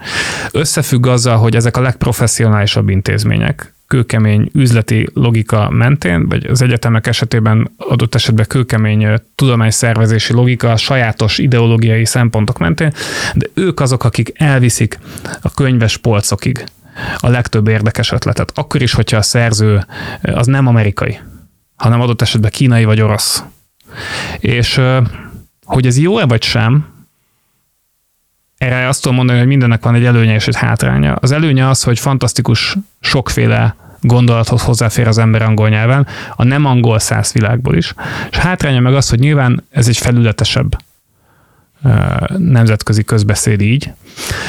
Összefügg azzal, hogy ezek a legprofessionálisabb intézmények, kőkemény üzleti logika mentén, vagy az egyetemek esetében adott esetben kőkemény tudományszervezési logika, sajátos ideológiai szempontok mentén, de ők azok, akik elviszik a könyves polcokig a legtöbb érdekes ötletet. Akkor is, hogyha a szerző az nem amerikai, hanem adott esetben kínai vagy orosz. És hogy ez jó-e vagy sem, erre azt tudom mondani, hogy mindennek van egy előnye és egy hátránya. Az előnye az, hogy fantasztikus sokféle gondolathoz hozzáfér az ember angol nyelven, a nem angol száz világból is. És hátránya meg az, hogy nyilván ez egy felületesebb nemzetközi közbeszéd így,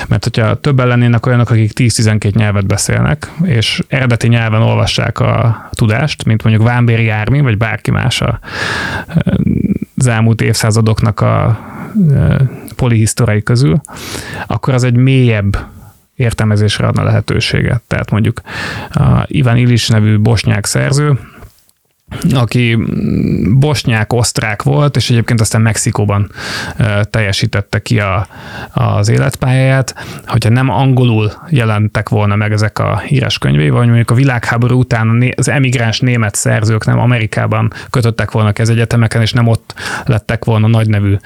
mert hogyha többen lennének olyanok, akik 10-12 nyelvet beszélnek, és eredeti nyelven olvassák a tudást, mint mondjuk Vámbéri Ármi, vagy bárki más a, az elmúlt évszázadoknak a polihisztorai közül, akkor az egy mélyebb értelmezésre adna lehetőséget. Tehát mondjuk Ivan Illis nevű bosnyák szerző, aki bosnyák-osztrák volt, és egyébként aztán Mexikóban teljesítette ki a, az életpályáját. Hogyha nem angolul jelentek volna meg ezek a híres könyvei, vagy mondjuk a világháború után az emigráns német szerzők nem Amerikában kötöttek volna ki az egyetemeken, és nem ott lettek volna nagy nevű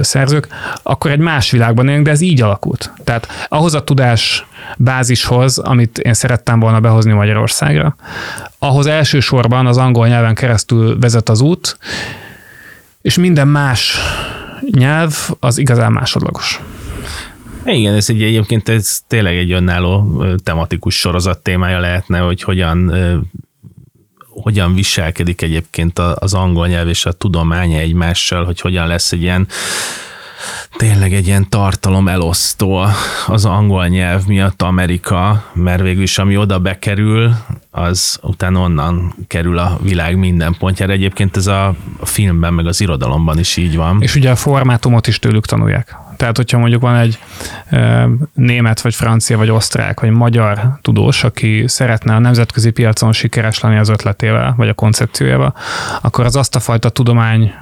szerzők, akkor egy más világban élünk, de ez így alakult. Tehát ahhoz a tudás bázishoz, amit én szerettem volna behozni Magyarországra, ahhoz elsősorban az angol nyelven keresztül vezet az út, és minden más nyelv az igazán másodlagos. Igen, ez egy, egyébként ez tényleg egy önálló tematikus sorozat témája lehetne, hogy hogyan hogyan viselkedik egyébként az angol nyelv és a tudománya egymással, hogy hogyan lesz egy ilyen tényleg egy ilyen tartalom elosztó az angol nyelv miatt Amerika, mert végül is ami oda bekerül, az utána onnan kerül a világ minden pontjára. Egyébként ez a filmben, meg az irodalomban is így van. És ugye a formátumot is tőlük tanulják. Tehát, hogyha mondjuk van egy e, német, vagy francia, vagy osztrák, vagy magyar tudós, aki szeretne a nemzetközi piacon sikeres lenni az ötletével, vagy a koncepciójával, akkor az azt a fajta tudomány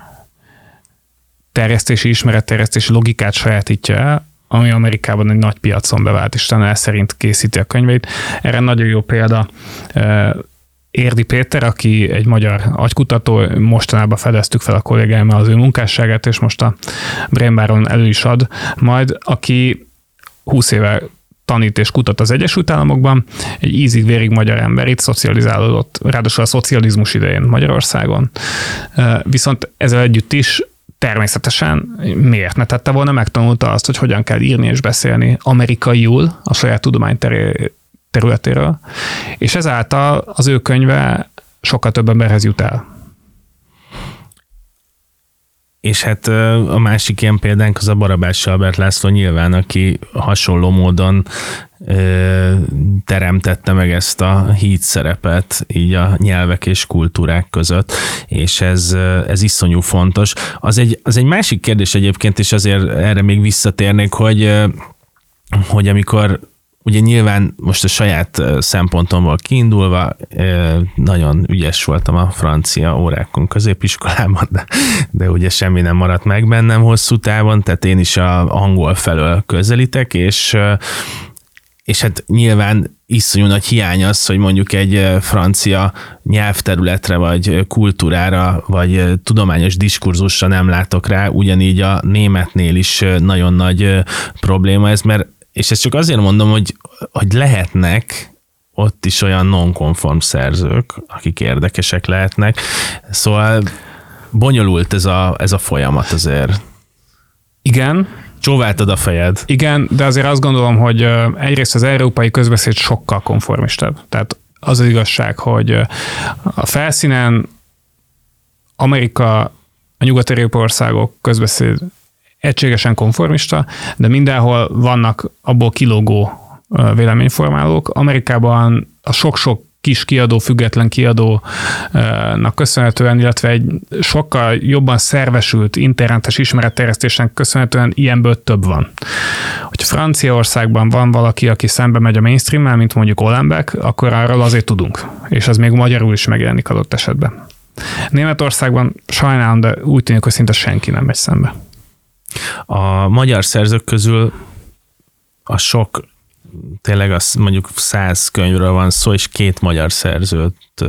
terjesztési, ismeretterjesztési logikát sajátítja el, ami Amerikában egy nagy piacon bevált, és talán szerint készíti a könyveit. Erre nagyon jó példa Érdi Péter, aki egy magyar agykutató, mostanában fedeztük fel a kollégámmal az ő munkásságát, és most a Brainbaron elő is ad, majd aki 20 éve tanít és kutat az Egyesült Államokban, egy ízig-vérig magyar ember itt szocializálódott, ráadásul a szocializmus idején Magyarországon. Viszont ezzel együtt is természetesen miért ne tette volna, megtanulta azt, hogy hogyan kell írni és beszélni amerikaiul a saját tudomány területéről, és ezáltal az ő könyve sokkal több emberhez jut el. És hát a másik ilyen példánk az a Barabás Albert László nyilván, aki hasonló módon teremtette meg ezt a híd szerepet így a nyelvek és kultúrák között, és ez, ez iszonyú fontos. Az egy, az egy másik kérdés egyébként, és azért erre még visszatérnék, hogy hogy amikor ugye nyilván most a saját szempontomból kiindulva nagyon ügyes voltam a francia órákon középiskolában, de, de ugye semmi nem maradt meg bennem hosszú távon, tehát én is a angol felől közelítek, és és hát nyilván iszonyú nagy hiány az, hogy mondjuk egy francia nyelvterületre, vagy kultúrára, vagy tudományos diskurzusra nem látok rá, ugyanígy a németnél is nagyon nagy probléma ez, mert és ezt csak azért mondom, hogy, hogy lehetnek ott is olyan non-konform szerzők, akik érdekesek lehetnek, szóval bonyolult ez a, ez a folyamat azért. Igen, Csóváltad a fejed. Igen, de azért azt gondolom, hogy egyrészt az európai közbeszéd sokkal konformistabb. Tehát az az igazság, hogy a felszínen Amerika, a nyugati országok közbeszéd egységesen konformista, de mindenhol vannak abból kilógó véleményformálók. Amerikában a sok-sok kis kiadó, független kiadónak köszönhetően, illetve egy sokkal jobban szervesült internetes ismeretterjesztésen köszönhetően ilyenből több van. Hogyha Franciaországban van valaki, aki szembe megy a mainstream mint mondjuk Olenbeck, akkor arról azért tudunk, és az még magyarul is megjelenik adott esetben. Németországban sajnálom, de úgy tűnik, hogy szinte senki nem megy szembe. A magyar szerzők közül a sok tényleg az mondjuk száz könyvről van szó, és két magyar szerzőt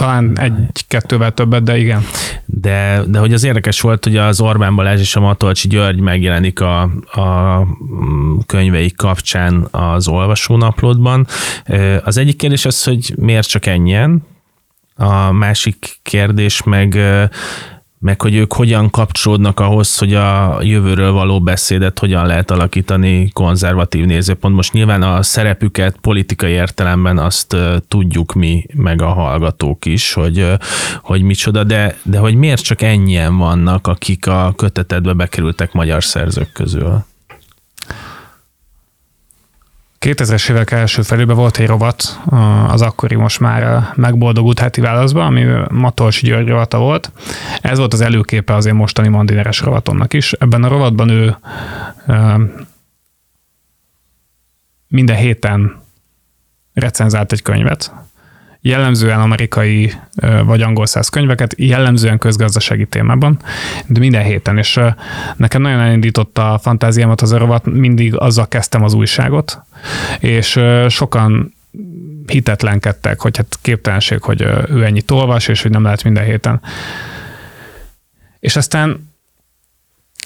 talán egy-kettővel többet, de igen. De, de hogy az érdekes volt, hogy az Orbán Balázs és a Matolcsi György megjelenik a, a könyveik kapcsán az olvasónaplódban. Az egyik kérdés az, hogy miért csak ennyien, a másik kérdés meg meg hogy ők hogyan kapcsolódnak ahhoz, hogy a jövőről való beszédet hogyan lehet alakítani konzervatív nézőpont. Most nyilván a szerepüket politikai értelemben azt tudjuk mi, meg a hallgatók is, hogy, hogy micsoda, de, de hogy miért csak ennyien vannak, akik a kötetedbe bekerültek magyar szerzők közül? 2000-es évek első felében volt egy rovat, az akkori most már megboldogult heti válaszban, ami Matolsi György rovata volt. Ez volt az előképe az én mostani mandineres rovatomnak is. Ebben a rovatban ő minden héten recenzált egy könyvet, jellemzően amerikai vagy angol száz könyveket, jellemzően közgazdasági témában, de minden héten, és nekem nagyon elindította a fantáziámat az a rovat, mindig azzal kezdtem az újságot, és sokan hitetlenkedtek, hogy hát képtelenség, hogy ő ennyit olvas, és hogy nem lehet minden héten. És aztán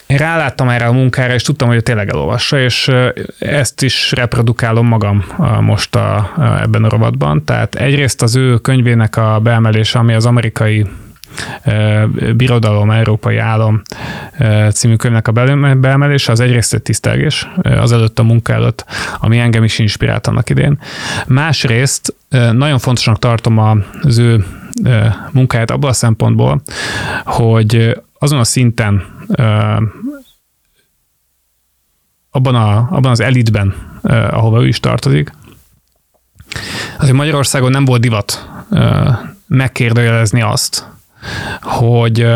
én ráláttam erre a munkára, és tudtam, hogy tényleg elolvassa, és ezt is reprodukálom magam most a, ebben a rovatban. Tehát egyrészt az ő könyvének a beemelése, ami az amerikai Birodalom, Európai Állam című könyvnek a beemelése, az egyrészt egy tisztelgés előtt a munka előtt, ami engem is inspirált annak idén. Másrészt nagyon fontosnak tartom az ő munkáját abban a szempontból, hogy azon a szinten abban, a, abban az elitben, ahova ő is tartozik, azért Magyarországon nem volt divat megkérdőjelezni azt, hogy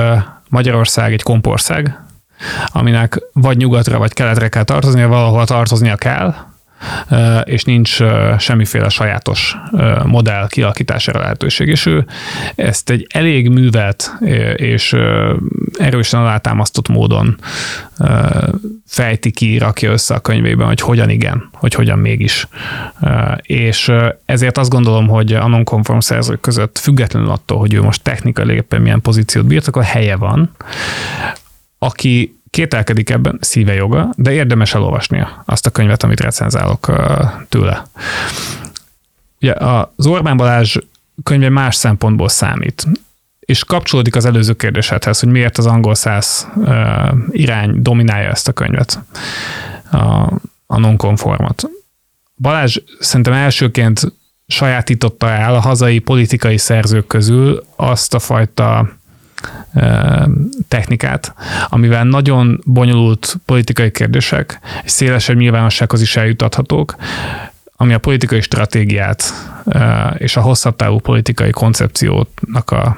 Magyarország egy kompország, aminek vagy nyugatra, vagy keletre kell tartoznia, valahol tartoznia kell, és nincs semmiféle sajátos modell kialakítására lehetőség. És ő ezt egy elég művelt és erősen alátámasztott módon fejti ki, rakja össze a könyvében, hogy hogyan igen, hogy hogyan mégis. És ezért azt gondolom, hogy a non-conform szerzők között függetlenül attól, hogy ő most technikai éppen milyen pozíciót birtokol, helye van, aki kételkedik ebben, szíve joga, de érdemes elolvasnia azt a könyvet, amit recenzálok tőle. Ugye az Orbán Balázs könyve más szempontból számít, és kapcsolódik az előző kérdésedhez, hogy miért az angol száz irány dominálja ezt a könyvet, a, a nonkonformot. Balázs szerintem elsőként sajátította el a hazai politikai szerzők közül azt a fajta technikát, amivel nagyon bonyolult politikai kérdések és szélesebb nyilvánossághoz is eljutathatók, ami a politikai stratégiát és a hosszabb távú politikai koncepciónak a,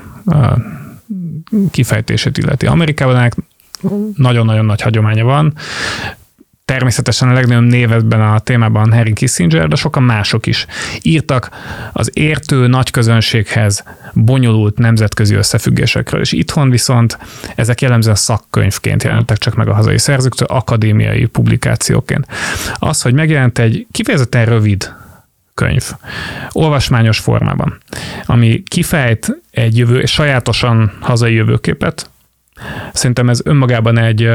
kifejtését illeti. Amerikában nagyon-nagyon nagy hagyománya van, természetesen a legnagyobb név a témában Harry Kissinger, de sokan mások is. Írtak az értő nagy közönséghez bonyolult nemzetközi összefüggésekről, és itthon viszont ezek jellemzően szakkönyvként jelentek csak meg a hazai szerzőktől, akadémiai publikációként. Az, hogy megjelent egy kifejezetten rövid könyv, olvasmányos formában, ami kifejt egy jövő, sajátosan hazai jövőképet, szerintem ez önmagában egy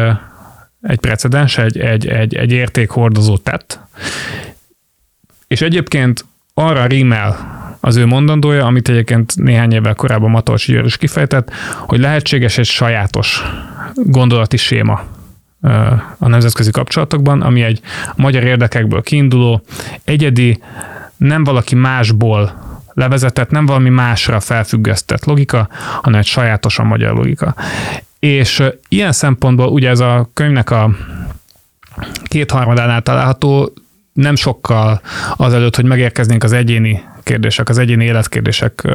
egy precedens, egy, egy, egy, egy értékhordozó tett, és egyébként arra rímel az ő mondandója, amit egyébként néhány évvel korábban Matolsi György is kifejtett, hogy lehetséges egy sajátos gondolati séma a nemzetközi kapcsolatokban, ami egy magyar érdekekből kiinduló, egyedi, nem valaki másból levezetett, nem valami másra felfüggesztett logika, hanem egy sajátosan magyar logika. És ilyen szempontból ugye ez a könyvnek a kétharmadánál található, nem sokkal azelőtt, hogy megérkeznénk az egyéni kérdések, az egyéni életkérdések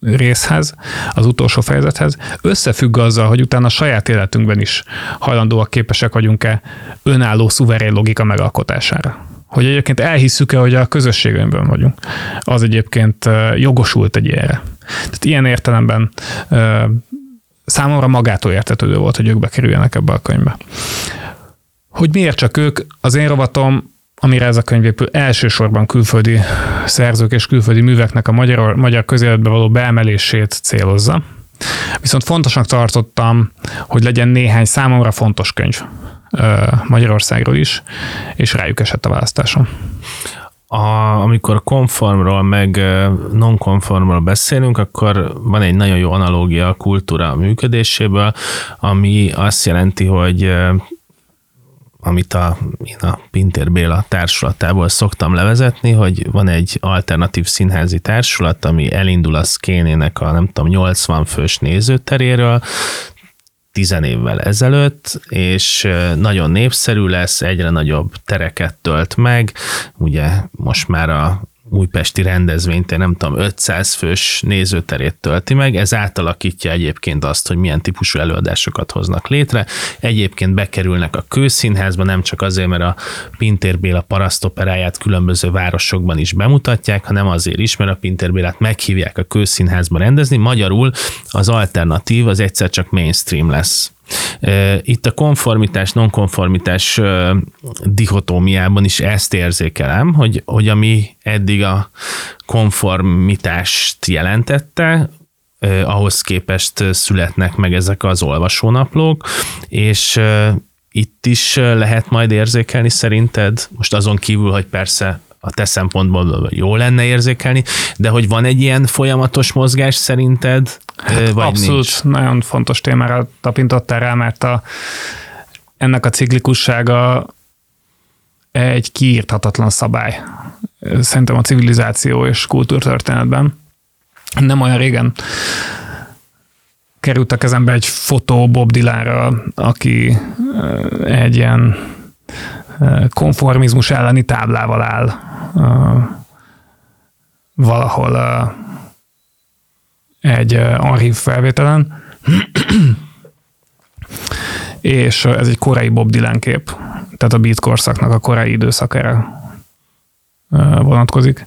részhez, az utolsó fejezethez, összefügg azzal, hogy utána a saját életünkben is hajlandóak képesek vagyunk-e önálló, szuverén logika megalkotására. Hogy egyébként elhisszük-e, hogy a közösségünkben vagyunk. Az egyébként jogosult egy ilyenre. Tehát ilyen értelemben számomra magától értetődő volt, hogy ők bekerüljenek ebbe a könyvbe. Hogy miért csak ők, az én rovatom, amire ez a könyv épül, elsősorban külföldi szerzők és külföldi műveknek a magyar, magyar közéletbe való beemelését célozza. Viszont fontosnak tartottam, hogy legyen néhány számomra fontos könyv Magyarországról is, és rájuk esett a választásom a, amikor konformról meg non-konformról beszélünk, akkor van egy nagyon jó analógia a kultúra működéséből, ami azt jelenti, hogy amit a, én a Pintér Béla társulatából szoktam levezetni, hogy van egy alternatív színházi társulat, ami elindul a szkénének a nem tudom 80 fős nézőteréről, tizen évvel ezelőtt, és nagyon népszerű lesz, egyre nagyobb tereket tölt meg, ugye most már a újpesti rendezvényt, én nem tudom, 500 fős nézőterét tölti meg, ez átalakítja egyébként azt, hogy milyen típusú előadásokat hoznak létre. Egyébként bekerülnek a kőszínházba, nem csak azért, mert a Pintér Béla parasztoperáját különböző városokban is bemutatják, hanem azért is, mert a Pintér Bélát meghívják a kőszínházba rendezni, magyarul az alternatív az egyszer csak mainstream lesz. Itt a konformitás, nonkonformitás dihotómiában is ezt érzékelem, hogy, hogy ami eddig a konformitást jelentette, ahhoz képest születnek meg ezek az olvasónaplók, és itt is lehet majd érzékelni szerinted, most azon kívül, hogy persze a te szempontból jó lenne érzékelni, de hogy van egy ilyen folyamatos mozgás szerinted, hát vagy Abszolút, nincs? nagyon fontos témára tapintottál rá, mert a, ennek a ciklikussága egy kiírthatatlan szabály. Szerintem a civilizáció és kultúrtörténetben. Nem olyan régen került a kezembe egy fotó Bob Dylanra, aki egy ilyen konformizmus elleni táblával áll valahol egy archív felvételen, és ez egy korai Bob Dylan kép, tehát a beat korszaknak a korai időszakára vonatkozik.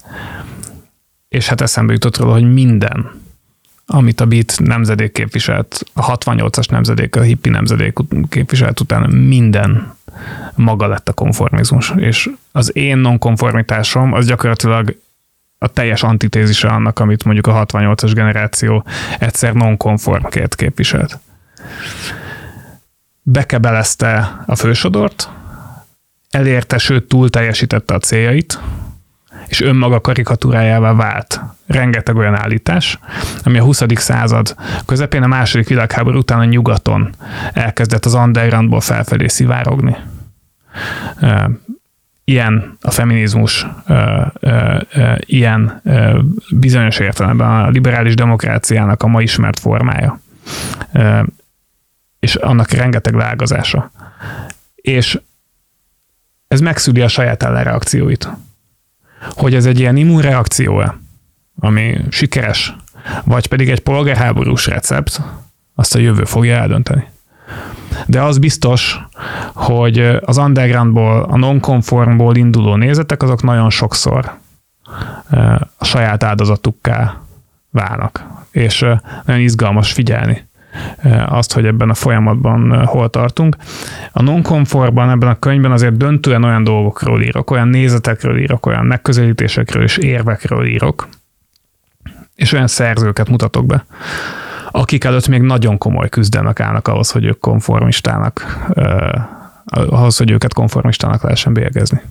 És hát eszembe jutott róla, hogy minden, amit a beat nemzedék képviselt, a 68-as nemzedék, a hippi nemzedék képviselt után minden maga lett a konformizmus. És az én nonkonformitásom az gyakorlatilag a teljes antitézise annak, amit mondjuk a 68-as generáció egyszer nonkonformként képviselt. Bekebelezte a fősodort, elérte, sőt túl teljesítette a céljait, és önmaga karikatúrájává vált. Rengeteg olyan állítás, ami a 20. század közepén a második világháború után a nyugaton elkezdett az undergroundból felfelé szivárogni. Ilyen a feminizmus, ilyen bizonyos értelemben a liberális demokráciának a ma ismert formája. És annak rengeteg lágazása. És ez megszüli a saját ellenreakcióit hogy ez egy ilyen immunreakció-e, ami sikeres, vagy pedig egy polgárháborús recept, azt a jövő fogja eldönteni. De az biztos, hogy az undergroundból, a nonkonformból induló nézetek, azok nagyon sokszor a saját áldozatukká válnak. És nagyon izgalmas figyelni azt, hogy ebben a folyamatban hol tartunk. A non-conformban ebben a könyvben azért döntően olyan dolgokról írok, olyan nézetekről írok, olyan megközelítésekről és érvekről írok, és olyan szerzőket mutatok be, akik előtt még nagyon komoly küzdelmek állnak ahhoz, hogy ők konformistának, ahhoz, hogy őket konformistának lehessen bélyegezni.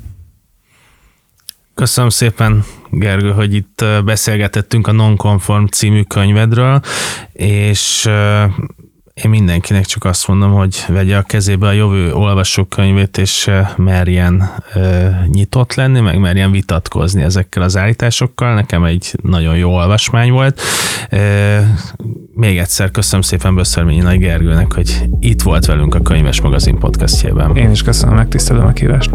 Köszönöm szépen, Gergő, hogy itt beszélgetettünk a Nonconform című könyvedről, és én mindenkinek csak azt mondom, hogy vegye a kezébe a jövő olvasókönyvét, és merjen nyitott lenni, meg merjen vitatkozni ezekkel az állításokkal. Nekem egy nagyon jó olvasmány volt. Még egyszer köszönöm szépen Böszörményi Nagy Gergőnek, hogy itt volt velünk a Könyves Magazin podcastjében. Én is köszönöm, megtisztelő meghívást.